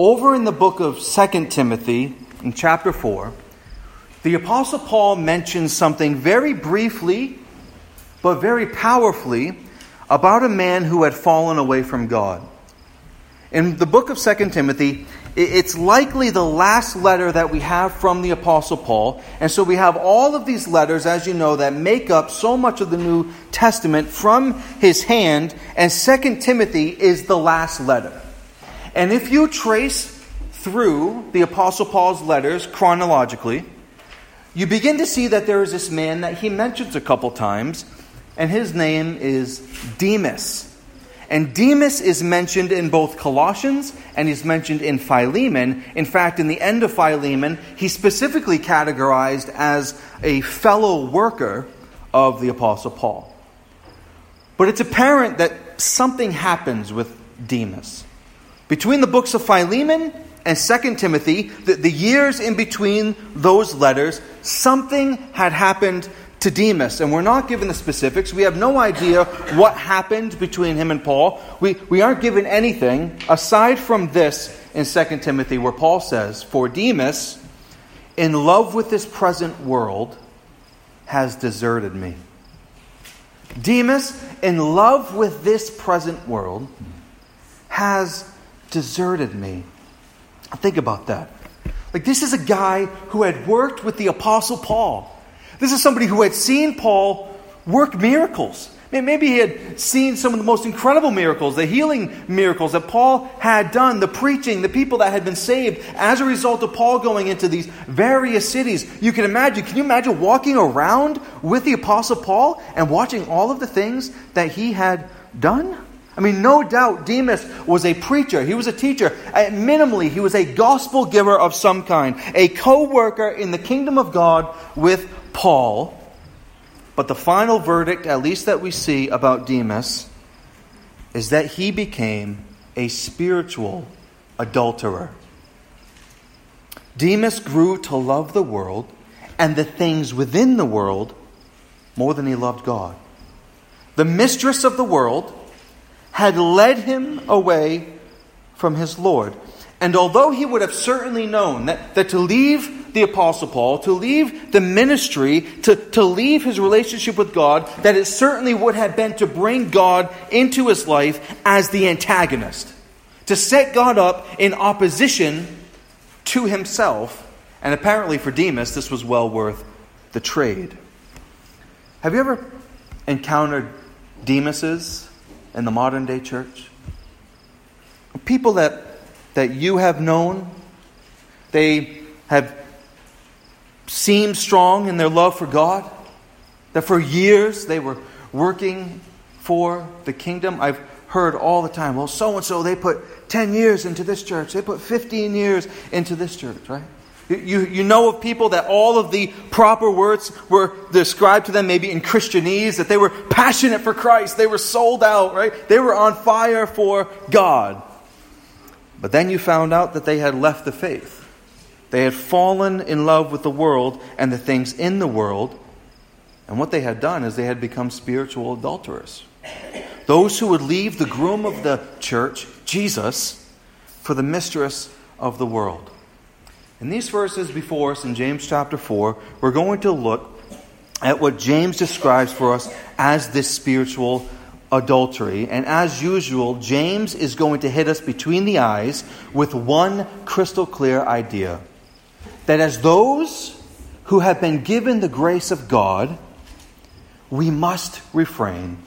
over in the book of 2 Timothy, in chapter 4, the Apostle Paul mentions something very briefly, but very powerfully, about a man who had fallen away from God. In the book of 2 Timothy, it's likely the last letter that we have from the Apostle Paul. And so we have all of these letters, as you know, that make up so much of the New Testament from his hand. And 2 Timothy is the last letter. And if you trace through the Apostle Paul's letters chronologically, you begin to see that there is this man that he mentions a couple times, and his name is Demas. And Demas is mentioned in both Colossians and he's mentioned in Philemon. In fact, in the end of Philemon, he's specifically categorized as a fellow worker of the Apostle Paul. But it's apparent that something happens with Demas. Between the books of Philemon and 2 Timothy, the, the years in between those letters, something had happened to Demas. And we're not given the specifics. We have no idea what happened between him and Paul. We, we aren't given anything aside from this in 2 Timothy, where Paul says, For Demas, in love with this present world, has deserted me. Demas, in love with this present world, has deserted me. Think about that. Like, this is a guy who had worked with the Apostle Paul. This is somebody who had seen Paul work miracles. Maybe he had seen some of the most incredible miracles, the healing miracles that Paul had done, the preaching, the people that had been saved as a result of Paul going into these various cities. You can imagine, can you imagine walking around with the Apostle Paul and watching all of the things that he had done? I mean, no doubt Demas was a preacher. He was a teacher. At minimally, he was a gospel giver of some kind, a co worker in the kingdom of God with Paul, but the final verdict, at least that we see about Demas, is that he became a spiritual adulterer. Demas grew to love the world and the things within the world more than he loved God. The mistress of the world had led him away from his Lord. And although he would have certainly known that, that to leave the Apostle Paul, to leave the ministry, to, to leave his relationship with God, that it certainly would have been to bring God into his life as the antagonist, to set God up in opposition to himself. And apparently for Demas, this was well worth the trade. Have you ever encountered Demases in the modern day church? People that that you have known. They have seemed strong in their love for God. That for years they were working for the kingdom. I've heard all the time, well, so and so, they put 10 years into this church. They put 15 years into this church, right? You, you know of people that all of the proper words were described to them, maybe in Christianese, that they were passionate for Christ. They were sold out, right? They were on fire for God. But then you found out that they had left the faith. They had fallen in love with the world and the things in the world. And what they had done is they had become spiritual adulterers. Those who would leave the groom of the church, Jesus, for the mistress of the world. In these verses before us in James chapter 4, we're going to look at what James describes for us as this spiritual adultery. And as usual, James is going to hit us between the eyes with one crystal clear idea that as those who have been given the grace of God, we must refrain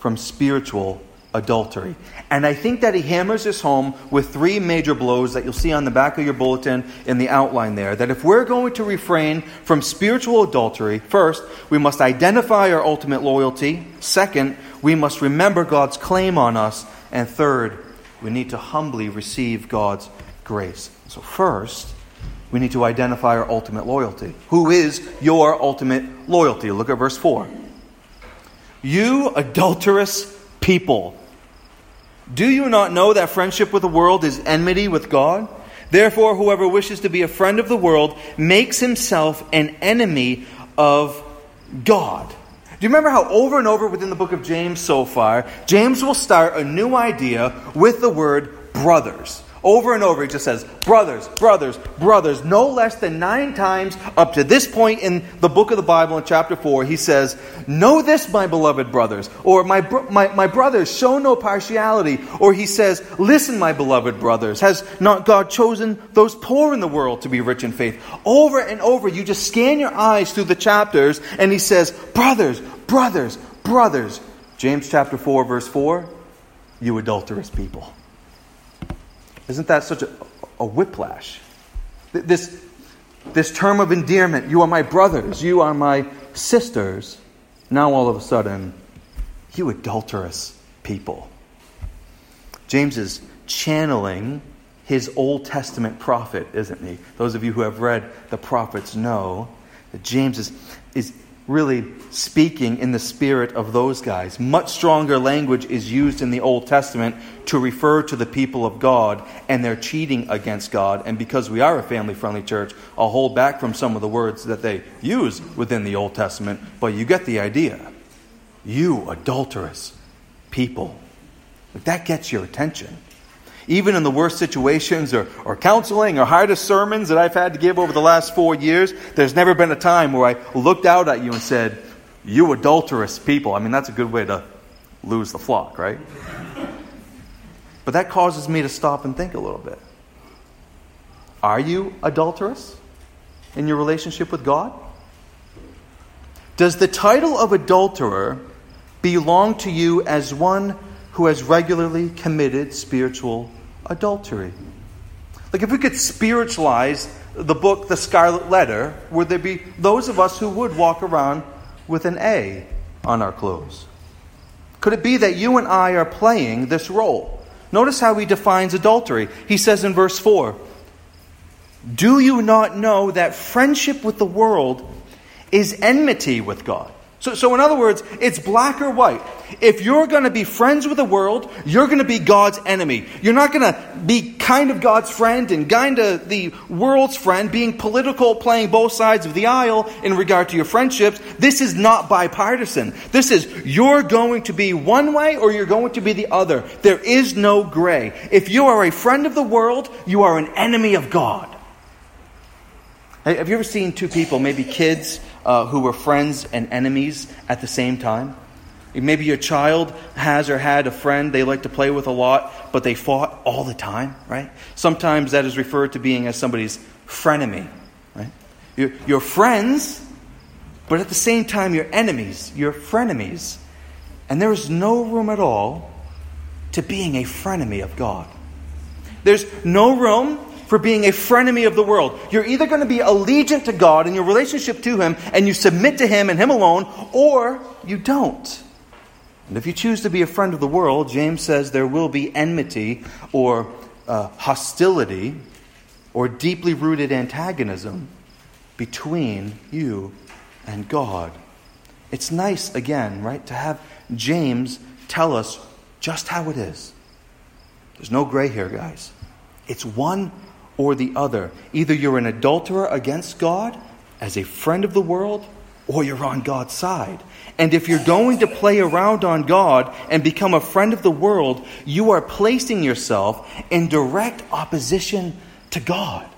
from spiritual adultery. And I think that he hammers this home with three major blows that you'll see on the back of your bulletin in the outline there. That if we're going to refrain from spiritual adultery, first, we must identify our ultimate loyalty. Second, we must remember God's claim on us. And third, we need to humbly receive God's grace. So, first, we need to identify our ultimate loyalty. Who is your ultimate loyalty? Look at verse 4. You adulterous people. Do you not know that friendship with the world is enmity with God? Therefore, whoever wishes to be a friend of the world makes himself an enemy of God. Do you remember how over and over within the book of James so far, James will start a new idea with the word brothers. Over and over, he just says, brothers, brothers, brothers. No less than nine times up to this point in the book of the Bible in chapter 4, he says, Know this, my beloved brothers. Or, my, my, my brothers, show no partiality. Or he says, Listen, my beloved brothers. Has not God chosen those poor in the world to be rich in faith? Over and over, you just scan your eyes through the chapters, and he says, Brothers, brothers, brothers. James chapter 4, verse 4, you adulterous people. Isn't that such a, a whiplash? This, this term of endearment, you are my brothers, you are my sisters. Now all of a sudden, you adulterous people. James is channeling his Old Testament prophet, isn't he? Those of you who have read the prophets know that James is, is really speaking in the spirit of those guys. Much stronger language is used in the Old Testament to refer to the people of God and their cheating against God. And because we are a family friendly church, I'll hold back from some of the words that they use within the Old Testament, but you get the idea. You adulterous people. That gets your attention even in the worst situations or, or counseling or hardest sermons that I've had to give over the last four years, there's never been a time where I looked out at you and said, You adulterous people. I mean, that's a good way to lose the flock, right? But that causes me to stop and think a little bit. Are you adulterous in your relationship with God? Does the title of adulterer belong to you as one who has regularly committed spiritual adultery. Like, if we could spiritualize the book, The Scarlet Letter, would there be those of us who would walk around with an A on our clothes? Could it be that you and I are playing this role? Notice how he defines adultery. He says in verse 4 Do you not know that friendship with the world is enmity with God? So, so, in other words, it's black or white. If you're going to be friends with the world, you're going to be God's enemy. You're not going to be kind of God's friend and kind of the world's friend, being political, playing both sides of the aisle in regard to your friendships. This is not bipartisan. This is you're going to be one way or you're going to be the other. There is no gray. If you are a friend of the world, you are an enemy of God. Have you ever seen two people, maybe kids, uh, who were friends and enemies at the same time. Maybe your child has or had a friend they like to play with a lot, but they fought all the time, right? Sometimes that is referred to being as somebody's frenemy, right? You're, you're friends, but at the same time you're enemies, you're frenemies. And there is no room at all to being a frenemy of God. There's no room for being a frenemy of the world. You're either going to be allegiant to God in your relationship to Him and you submit to Him and Him alone, or you don't. And if you choose to be a friend of the world, James says there will be enmity or uh, hostility or deeply rooted antagonism between you and God. It's nice, again, right, to have James tell us just how it is. There's no gray here, guys. It's one or the other. Either you're an adulterer against God as a friend of the world, or you're on God's side. And if you're going to play around on God and become a friend of the world, you are placing yourself in direct opposition to God.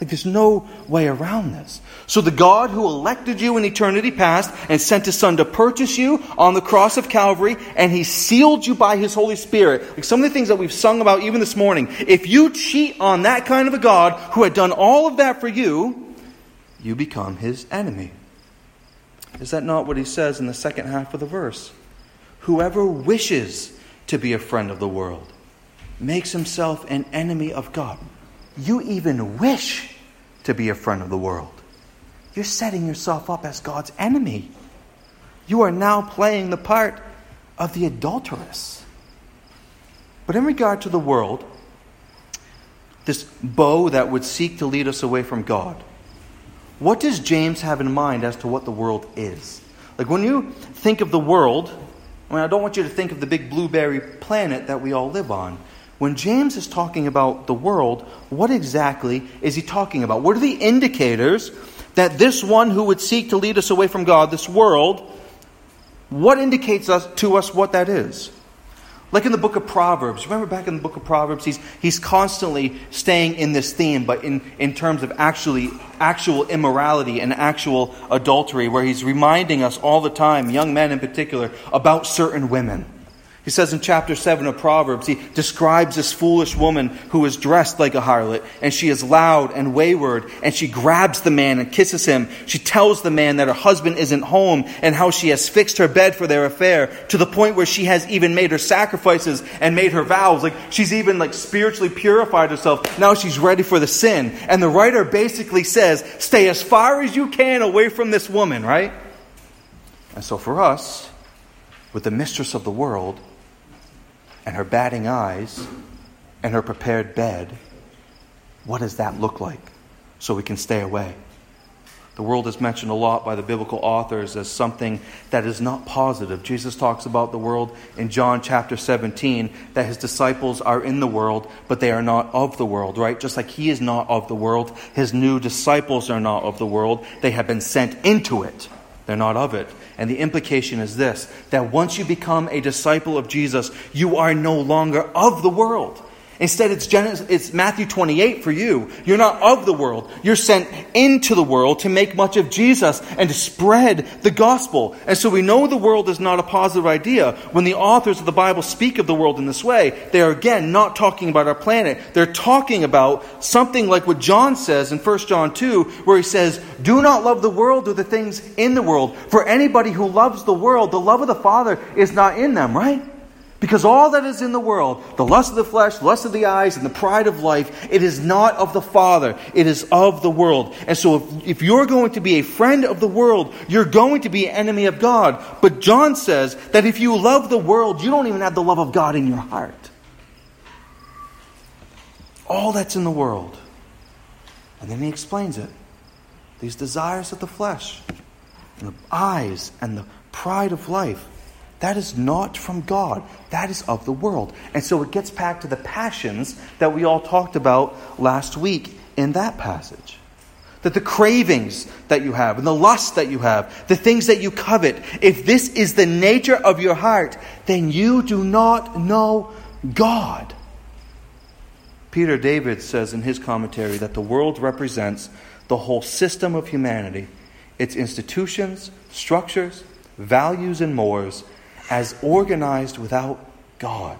Like there's no way around this. So the God who elected you in eternity past and sent his son to purchase you on the cross of Calvary and he sealed you by his Holy Spirit. Like some of the things that we've sung about even this morning. If you cheat on that kind of a God who had done all of that for you, you become his enemy. Is that not what he says in the second half of the verse? Whoever wishes to be a friend of the world makes himself an enemy of God you even wish to be a friend of the world, you're setting yourself up as God's enemy. You are now playing the part of the adulteress. But in regard to the world, this beau that would seek to lead us away from God, what does James have in mind as to what the world is? Like when you think of the world, I mean, I don't want you to think of the big blueberry planet that we all live on. When James is talking about the world, what exactly is he talking about? What are the indicators that this one who would seek to lead us away from God, this world, what indicates us, to us what that is? Like in the book of Proverbs. Remember back in the book of Proverbs, he's, he's constantly staying in this theme, but in, in terms of actually actual immorality and actual adultery, where he's reminding us all the time, young men in particular, about certain women. He says in chapter 7 of Proverbs, he describes this foolish woman who is dressed like a harlot, and she is loud and wayward, and she grabs the man and kisses him. She tells the man that her husband isn't home, and how she has fixed her bed for their affair, to the point where she has even made her sacrifices and made her vows. Like, she's even like spiritually purified herself. Now she's ready for the sin. And the writer basically says, stay as far as you can away from this woman, right? And so for us, with the mistress of the world, and her batting eyes and her prepared bed, what does that look like so we can stay away? The world is mentioned a lot by the biblical authors as something that is not positive. Jesus talks about the world in John chapter 17 that his disciples are in the world, but they are not of the world, right? Just like he is not of the world, his new disciples are not of the world. They have been sent into it, they're not of it. And the implication is this that once you become a disciple of Jesus, you are no longer of the world. Instead, it's, Genesis, it's Matthew 28 for you. You're not of the world. You're sent into the world to make much of Jesus and to spread the gospel. And so we know the world is not a positive idea. When the authors of the Bible speak of the world in this way, they are again not talking about our planet. They're talking about something like what John says in 1 John 2, where he says, Do not love the world or the things in the world. For anybody who loves the world, the love of the Father is not in them, right? Because all that is in the world, the lust of the flesh, lust of the eyes, and the pride of life, it is not of the Father, it is of the world. And so if, if you're going to be a friend of the world, you're going to be an enemy of God. But John says that if you love the world, you don't even have the love of God in your heart. All that's in the world. And then he explains it. These desires of the flesh, and the eyes, and the pride of life that is not from God. That is of the world. And so it gets back to the passions that we all talked about last week in that passage. That the cravings that you have and the lust that you have, the things that you covet, if this is the nature of your heart, then you do not know God. Peter David says in his commentary that the world represents the whole system of humanity, its institutions, structures, values, and mores as organized without God.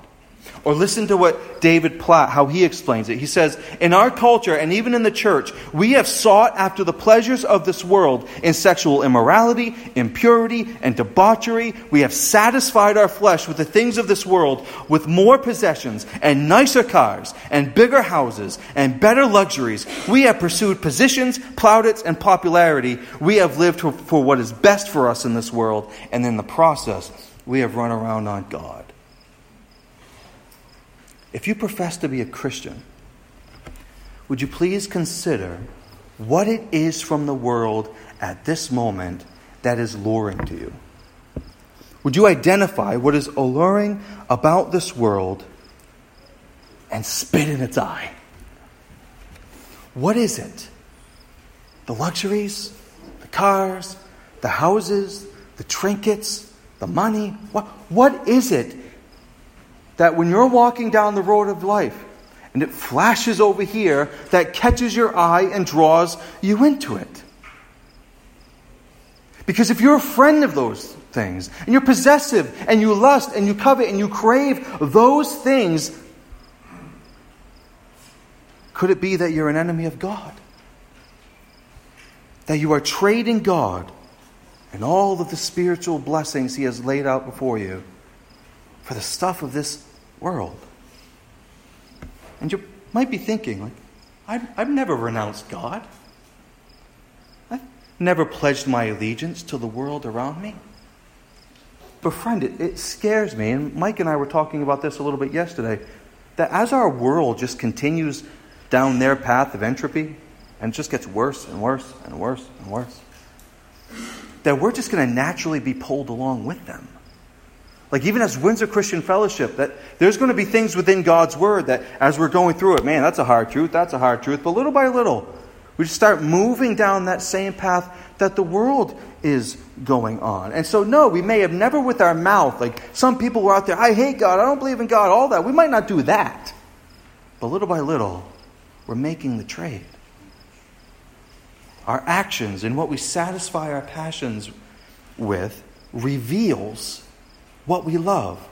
Or listen to what David Platt, how he explains it. He says, In our culture and even in the church, we have sought after the pleasures of this world in sexual immorality, impurity, and debauchery. We have satisfied our flesh with the things of this world with more possessions and nicer cars and bigger houses and better luxuries. We have pursued positions, plaudits, and popularity. We have lived for what is best for us in this world, and in the process, we have run around on God. If you profess to be a Christian, would you please consider what it is from the world at this moment that is luring to you? Would you identify what is alluring about this world and spit in its eye? What is it? The luxuries, the cars, the houses, the trinkets, the money? What, what is it that when you're walking down the road of life and it flashes over here that catches your eye and draws you into it? Because if you're a friend of those things, and you're possessive, and you lust, and you covet, and you crave those things, could it be that you're an enemy of God? That you are trading God and all of the spiritual blessings He has laid out before you for the stuff of this world. And you might be thinking, like, I've, I've never renounced God. I've never pledged my allegiance to the world around me. But, friend, it, it scares me, and Mike and I were talking about this a little bit yesterday, that as our world just continues down their path of entropy, and just gets worse and worse and worse and worse, that we're just going to naturally be pulled along with them. Like even as Windsor Christian Fellowship, that there's going to be things within God's Word that as we're going through it, man, that's a hard truth, that's a hard truth. But little by little, We just start moving down that same path that the world is going on. And so, no, we may have never with our mouth, like some people were out there, I hate God, I don't believe in God, all that. We might not do that. But little by little, we're making the trade. Our actions and what we satisfy our passions with reveals what we love.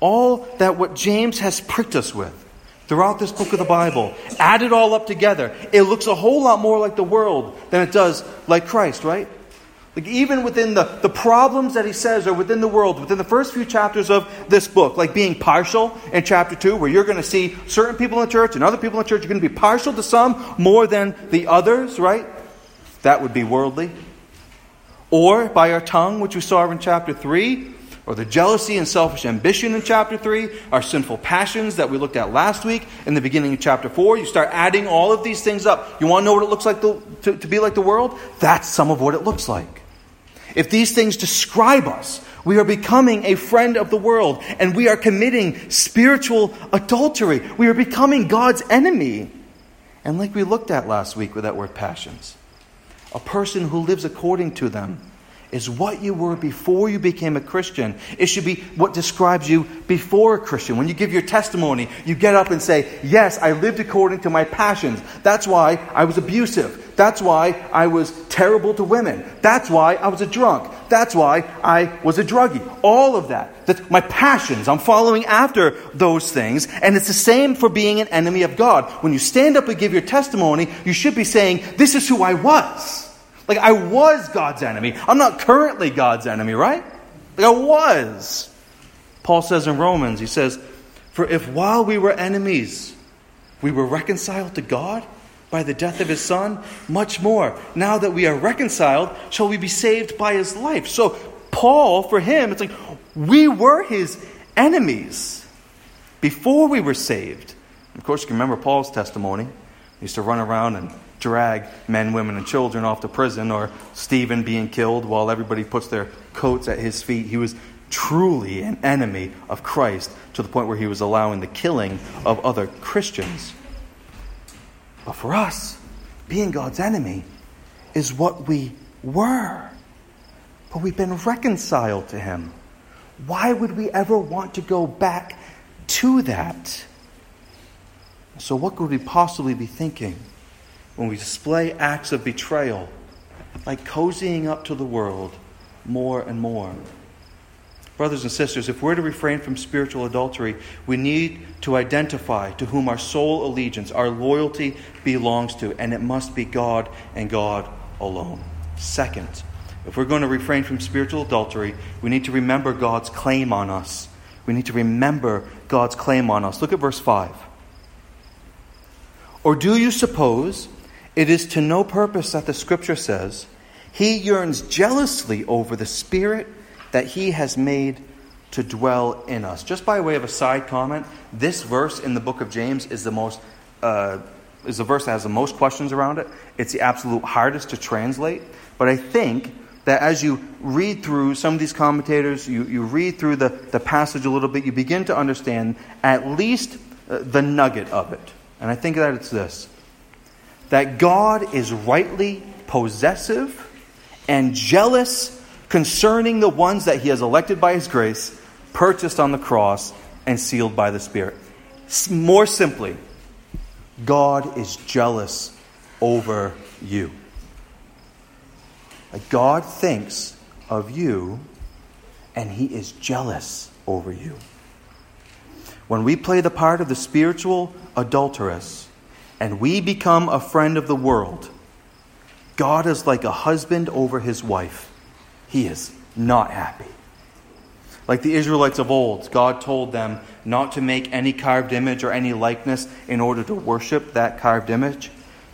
All that what James has pricked us with throughout this book of the Bible, add it all up together, it looks a whole lot more like the world than it does like Christ, right? Like even within the, the problems that he says are within the world, within the first few chapters of this book, like being partial in chapter 2, where you're going to see certain people in the church and other people in the church are going to be partial to some more than the others, right? That would be worldly. Or by our tongue, which we saw in chapter 3, or the jealousy and selfish ambition in chapter 3, our sinful passions that we looked at last week in the beginning of chapter 4. You start adding all of these things up. You want to know what it looks like to, to, to be like the world? That's some of what it looks like. If these things describe us, we are becoming a friend of the world and we are committing spiritual adultery. We are becoming God's enemy. And like we looked at last week with that word passions, a person who lives according to them is what you were before you became a Christian. It should be what describes you before a Christian. When you give your testimony, you get up and say, Yes, I lived according to my passions. That's why I was abusive. That's why I was terrible to women. That's why I was a drunk. That's why I was a druggie. All of that. That's my passions. I'm following after those things. And it's the same for being an enemy of God. When you stand up and give your testimony, you should be saying, This is who I was. Like I was God's enemy. I'm not currently God's enemy, right? Like I was. Paul says in Romans, he says, For if while we were enemies, we were reconciled to God by the death of his Son, much more, now that we are reconciled, shall we be saved by his life. So, Paul, for him, it's like we were his enemies before we were saved. Of course, you can remember Paul's testimony. He used to run around and drag men, women, and children off to prison, or Stephen being killed while everybody puts their coats at his feet. He was truly an enemy of Christ to the point where he was allowing the killing of other Christians. But for us, being God's enemy is what we were. But we've been reconciled to him. Why would we ever want to go back to that? So, what could we possibly be thinking? When we display acts of betrayal, like cozying up to the world more and more. Brothers and sisters, if we're to refrain from spiritual adultery, we need to identify to whom our sole allegiance, our loyalty belongs to, and it must be God and God alone. Second, if we're going to refrain from spiritual adultery, we need to remember God's claim on us. We need to remember God's claim on us. Look at verse 5. Or do you suppose it is to no purpose that the scripture says, He yearns jealously over the Spirit that He has made to dwell in us. Just by way of a side comment, this verse in the book of James is the most. Uh, is the verse that has the most questions around it. It's the absolute hardest to translate. But I think that as you read through some of these commentators, you, you read through the, the passage a little bit, you begin to understand at least uh, the nugget of it. And I think that it's this that God is rightly possessive and jealous concerning the ones that he has elected by his grace, purchased on the cross, and sealed by the Spirit. More simply, God is jealous over you. God thinks of you, and he is jealous over you. When we play the part of the spiritual adulteress, and we become a friend of the world, God is like a husband over his wife. He is not happy. Like the Israelites of old, God told them not to make any carved image or any likeness in order to worship that carved image.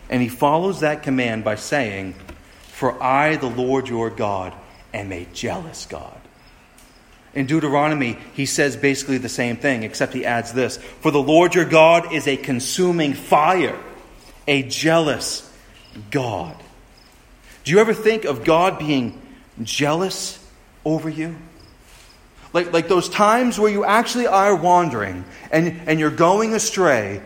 And he follows that command by saying, For I, the Lord your God, am a jealous God. In Deuteronomy, he says basically the same thing, except he adds this For the Lord your God is a consuming fire, a jealous God. Do you ever think of God being jealous over you? Like, like those times where you actually are wandering and, and you're going astray.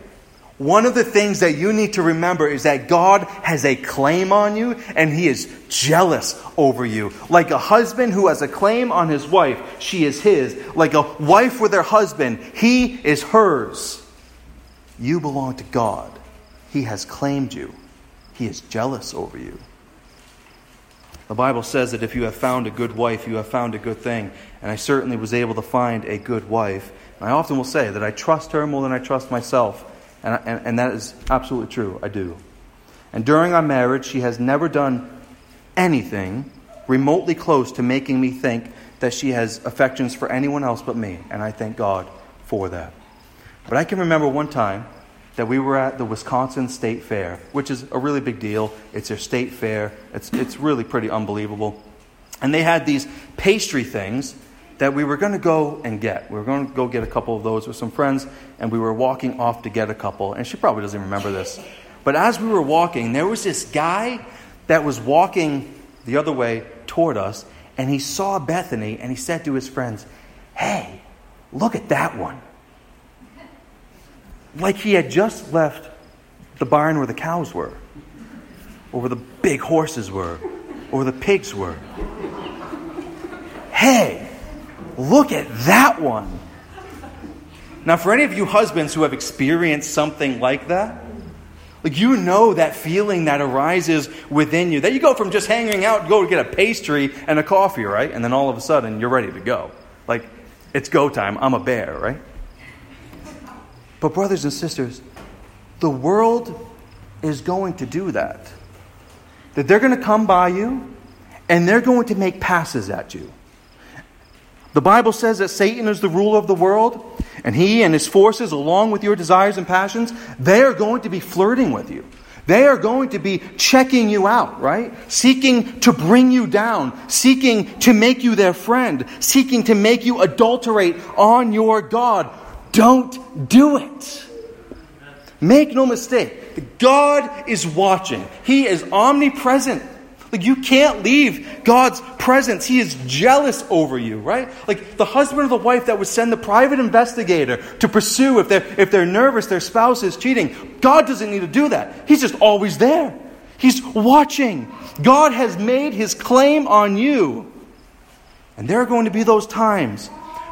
One of the things that you need to remember is that God has a claim on you and he is jealous over you. Like a husband who has a claim on his wife, she is his. Like a wife with her husband, he is hers. You belong to God. He has claimed you. He is jealous over you. The Bible says that if you have found a good wife, you have found a good thing. And I certainly was able to find a good wife. And I often will say that I trust her more than I trust myself. And, and, and that is absolutely true. I do. And during our marriage, she has never done anything remotely close to making me think that she has affections for anyone else but me. And I thank God for that. But I can remember one time that we were at the Wisconsin State Fair, which is a really big deal. It's their state fair, it's, it's really pretty unbelievable. And they had these pastry things that we were going to go and get. We were going to go get a couple of those with some friends, and we were walking off to get a couple. And she probably doesn't remember this. But as we were walking, there was this guy that was walking the other way toward us, and he saw Bethany, and he said to his friends, Hey, look at that one. Like he had just left the barn where the cows were, or where the big horses were, or where the pigs were. Hey, Look at that one. Now, for any of you husbands who have experienced something like that, like you know that feeling that arises within you, that you go from just hanging out, go to get a pastry and a coffee, right? And then all of a sudden you're ready to go. Like, it's go time. I'm a bear, right? But, brothers and sisters, the world is going to do that. That they're going to come by you and they're going to make passes at you. The Bible says that Satan is the ruler of the world, and he and his forces, along with your desires and passions, they are going to be flirting with you. They are going to be checking you out, right? Seeking to bring you down, seeking to make you their friend, seeking to make you adulterate on your God. Don't do it. Make no mistake, God is watching, He is omnipresent. Like, you can't leave God's presence. He is jealous over you, right? Like, the husband or the wife that would send the private investigator to pursue if they're, if they're nervous their spouse is cheating. God doesn't need to do that. He's just always there. He's watching. God has made his claim on you. And there are going to be those times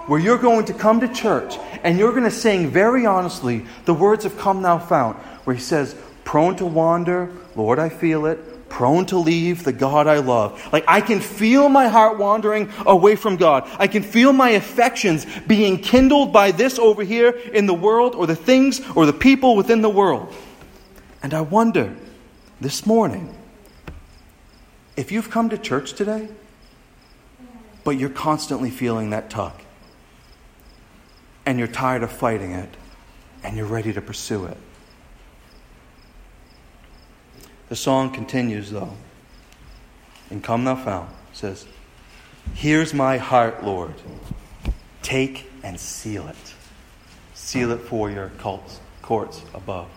where you're going to come to church and you're going to sing very honestly the words of Come Thou Fount, where he says, Prone to wander, Lord, I feel it prone to leave the God I love. Like I can feel my heart wandering away from God. I can feel my affections being kindled by this over here in the world or the things or the people within the world. And I wonder this morning if you've come to church today, but you're constantly feeling that tug, and you're tired of fighting it, and you're ready to pursue it. The song continues, though. And Come Thou Fount says, Here's my heart, Lord. Take and seal it. Seal it for your cults, courts above.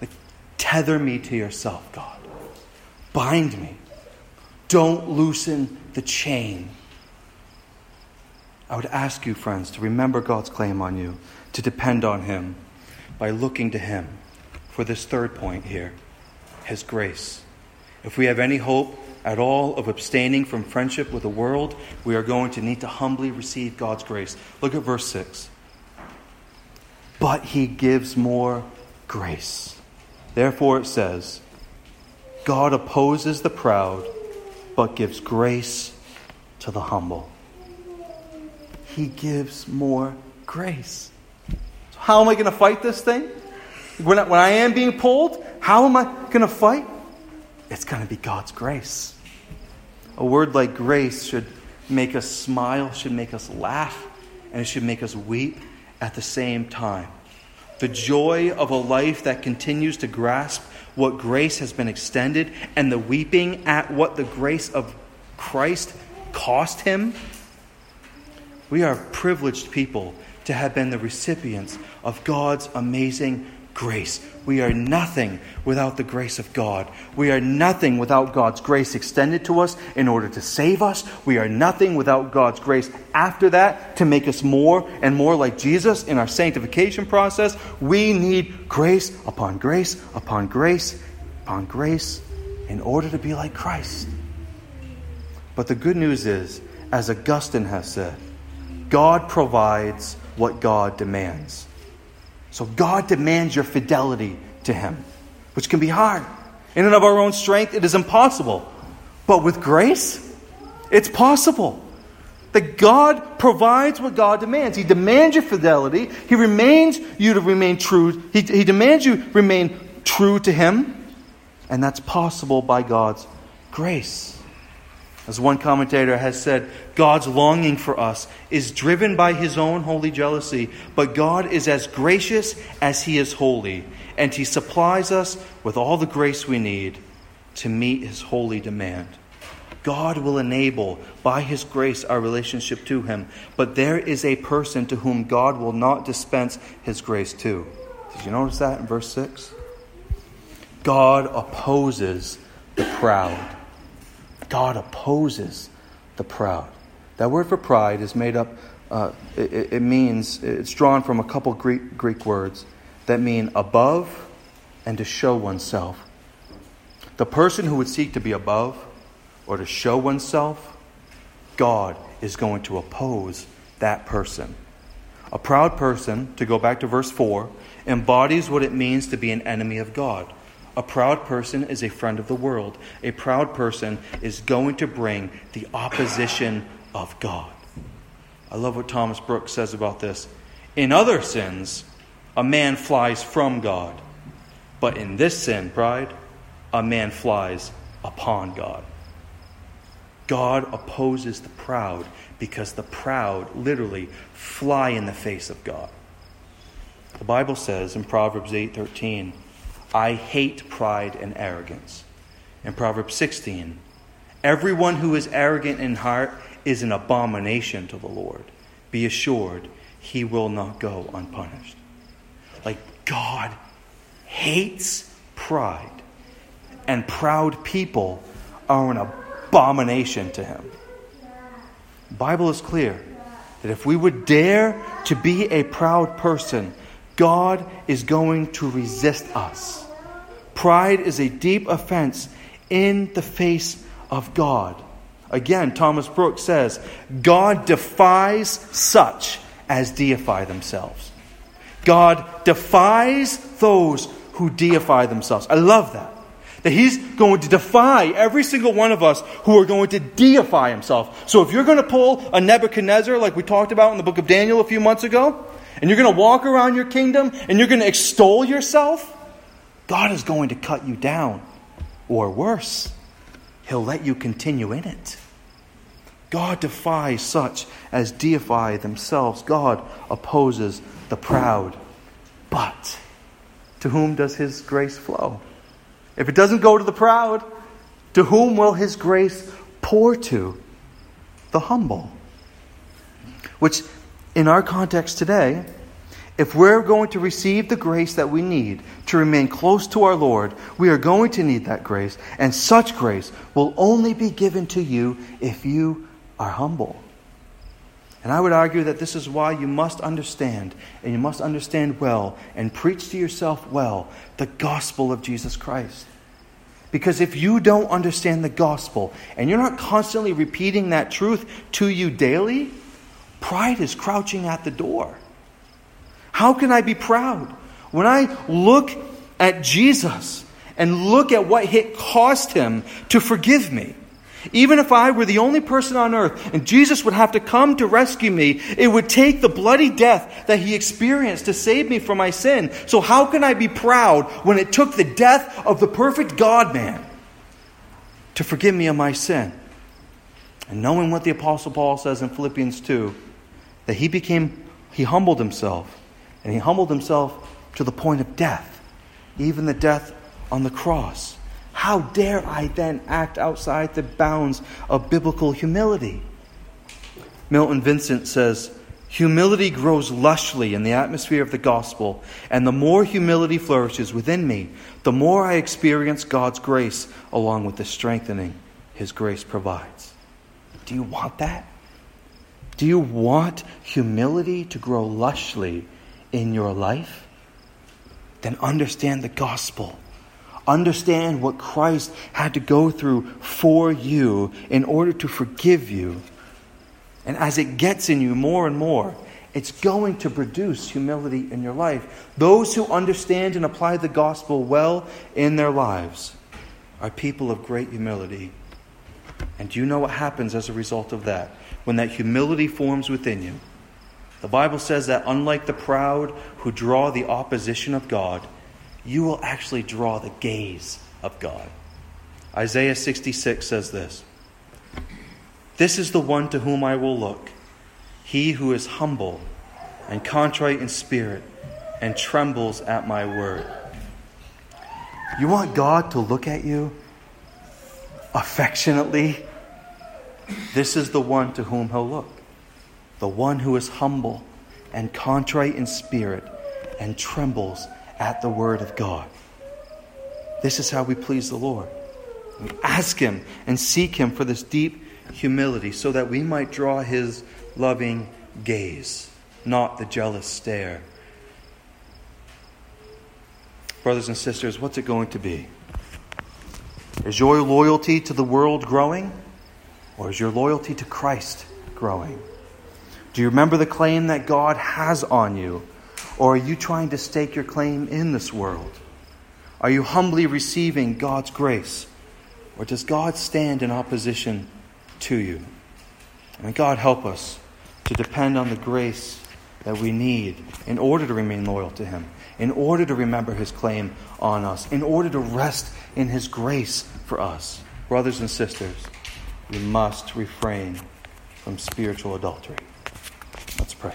Like, tether me to yourself, God. Bind me. Don't loosen the chain. I would ask you, friends, to remember God's claim on you, to depend on Him by looking to Him for this third point here his grace. If we have any hope at all of abstaining from friendship with the world, we are going to need to humbly receive God's grace. Look at verse 6. But he gives more grace. Therefore it says, God opposes the proud, but gives grace to the humble. He gives more grace. So how am I going to fight this thing? When I, when I am being pulled, how am I going to fight? It's going to be God's grace. A word like grace should make us smile, should make us laugh, and it should make us weep at the same time. The joy of a life that continues to grasp what grace has been extended and the weeping at what the grace of Christ cost him. We are privileged people to have been the recipients of God's amazing grace. We are nothing without the grace of God. We are nothing without God's grace extended to us in order to save us. We are nothing without God's grace after that to make us more and more like Jesus in our sanctification process. We need grace upon grace upon grace upon grace in order to be like Christ. But the good news is, as Augustine has said, God provides what God demands. So God demands your fidelity to Him, which can be hard. In and of our own strength, it is impossible. But with grace, it's possible. That God provides what God demands. He demands your fidelity. He remains you to remain true. He, he demands you remain true to Him. And that's possible by God's grace. As one commentator has said, God's longing for us is driven by his own holy jealousy, but God is as gracious as he is holy, and he supplies us with all the grace we need to meet his holy demand. God will enable, by his grace, our relationship to him, but there is a person to whom God will not dispense his grace to. Did you notice that in verse 6? God opposes the proud God opposes the proud. That word for pride is made up, uh, it, it, means, it's drawn from a couple Greek, Greek words that mean above and to show oneself. The person who would seek to be above or to show oneself, God is going to oppose that person. A proud person, to go back to verse 4, embodies what it means to be an enemy of God. A proud person is a friend of the world. A proud person is going to bring the opposition of God. I love what Thomas Brooks says about this. In other sins, a man flies from God. But in this sin, pride, a man flies upon God. God opposes the proud because the proud literally fly in the face of God. The Bible says in Proverbs 8:13, I hate pride and arrogance. In Proverbs 16, everyone who is arrogant in heart is an abomination to the Lord. Be assured, he will not go unpunished. Like God hates pride, and proud people are an abomination to him. The Bible is clear that if we would dare to be a proud person, God is going to resist us. Pride is a deep offense in the face of God. Again, Thomas Brooks says, God defies such as deify themselves. God defies those who deify themselves. I love that. That he's going to defy every single one of us who are going to deify himself. So if you're going to pull a Nebuchadnezzar, like we talked about in the book of Daniel a few months ago, and you're going to walk around your kingdom and you're going to extol yourself, God is going to cut you down. Or worse, He'll let you continue in it. God defies such as deify themselves. God opposes the proud. But to whom does His grace flow? If it doesn't go to the proud, to whom will His grace pour to? The humble. Which, in our context today, if we're going to receive the grace that we need to remain close to our Lord, we are going to need that grace. And such grace will only be given to you if you are humble. And I would argue that this is why you must understand, and you must understand well, and preach to yourself well, the gospel of Jesus Christ. Because if you don't understand the gospel, and you're not constantly repeating that truth to you daily, pride is crouching at the door. How can I be proud? When I look at Jesus and look at what it cost him to forgive me, even if I were the only person on earth and Jesus would have to come to rescue me, it would take the bloody death that he experienced to save me from my sin. So, how can I be proud when it took the death of the perfect God man to forgive me of my sin? And knowing what the Apostle Paul says in Philippians 2, that he became, he humbled himself and he humbled himself to the point of death, even the death on the cross. How dare I then act outside the bounds of biblical humility? Milton Vincent says, Humility grows lushly in the atmosphere of the gospel, and the more humility flourishes within me, the more I experience God's grace along with the strengthening His grace provides. Do you want that? Do you want humility to grow lushly in your life? Then understand the gospel. Understand what Christ had to go through for you in order to forgive you and as it gets in you more and more, it's going to produce humility in your life. Those who understand and apply the gospel well in their lives are people of great humility. And do you know what happens as a result of that? When that humility forms within you, the Bible says that unlike the proud who draw the opposition of God, you will actually draw the gaze of God. Isaiah 66 says this. This is the one to whom I will look, he who is humble and contrite in spirit and trembles at my word. You want God to look at you affectionately? This is the one to whom he'll look. The one who is humble and contrite in spirit and trembles at the word of God. This is how we please the Lord. We ask him and seek him for this deep humility so that we might draw his loving gaze, not the jealous stare. Brothers and sisters, what's it going to be? Is your loyalty to the world growing? Or is your loyalty to Christ growing? Do you remember the claim that God has on you? Or are you trying to stake your claim in this world? Are you humbly receiving God's grace? Or does God stand in opposition to you. And God help us to depend on the grace that we need in order to remain loyal to Him, in order to remember His claim on us, in order to rest in His grace for us. Brothers and sisters, we must refrain from spiritual adultery. Let's pray.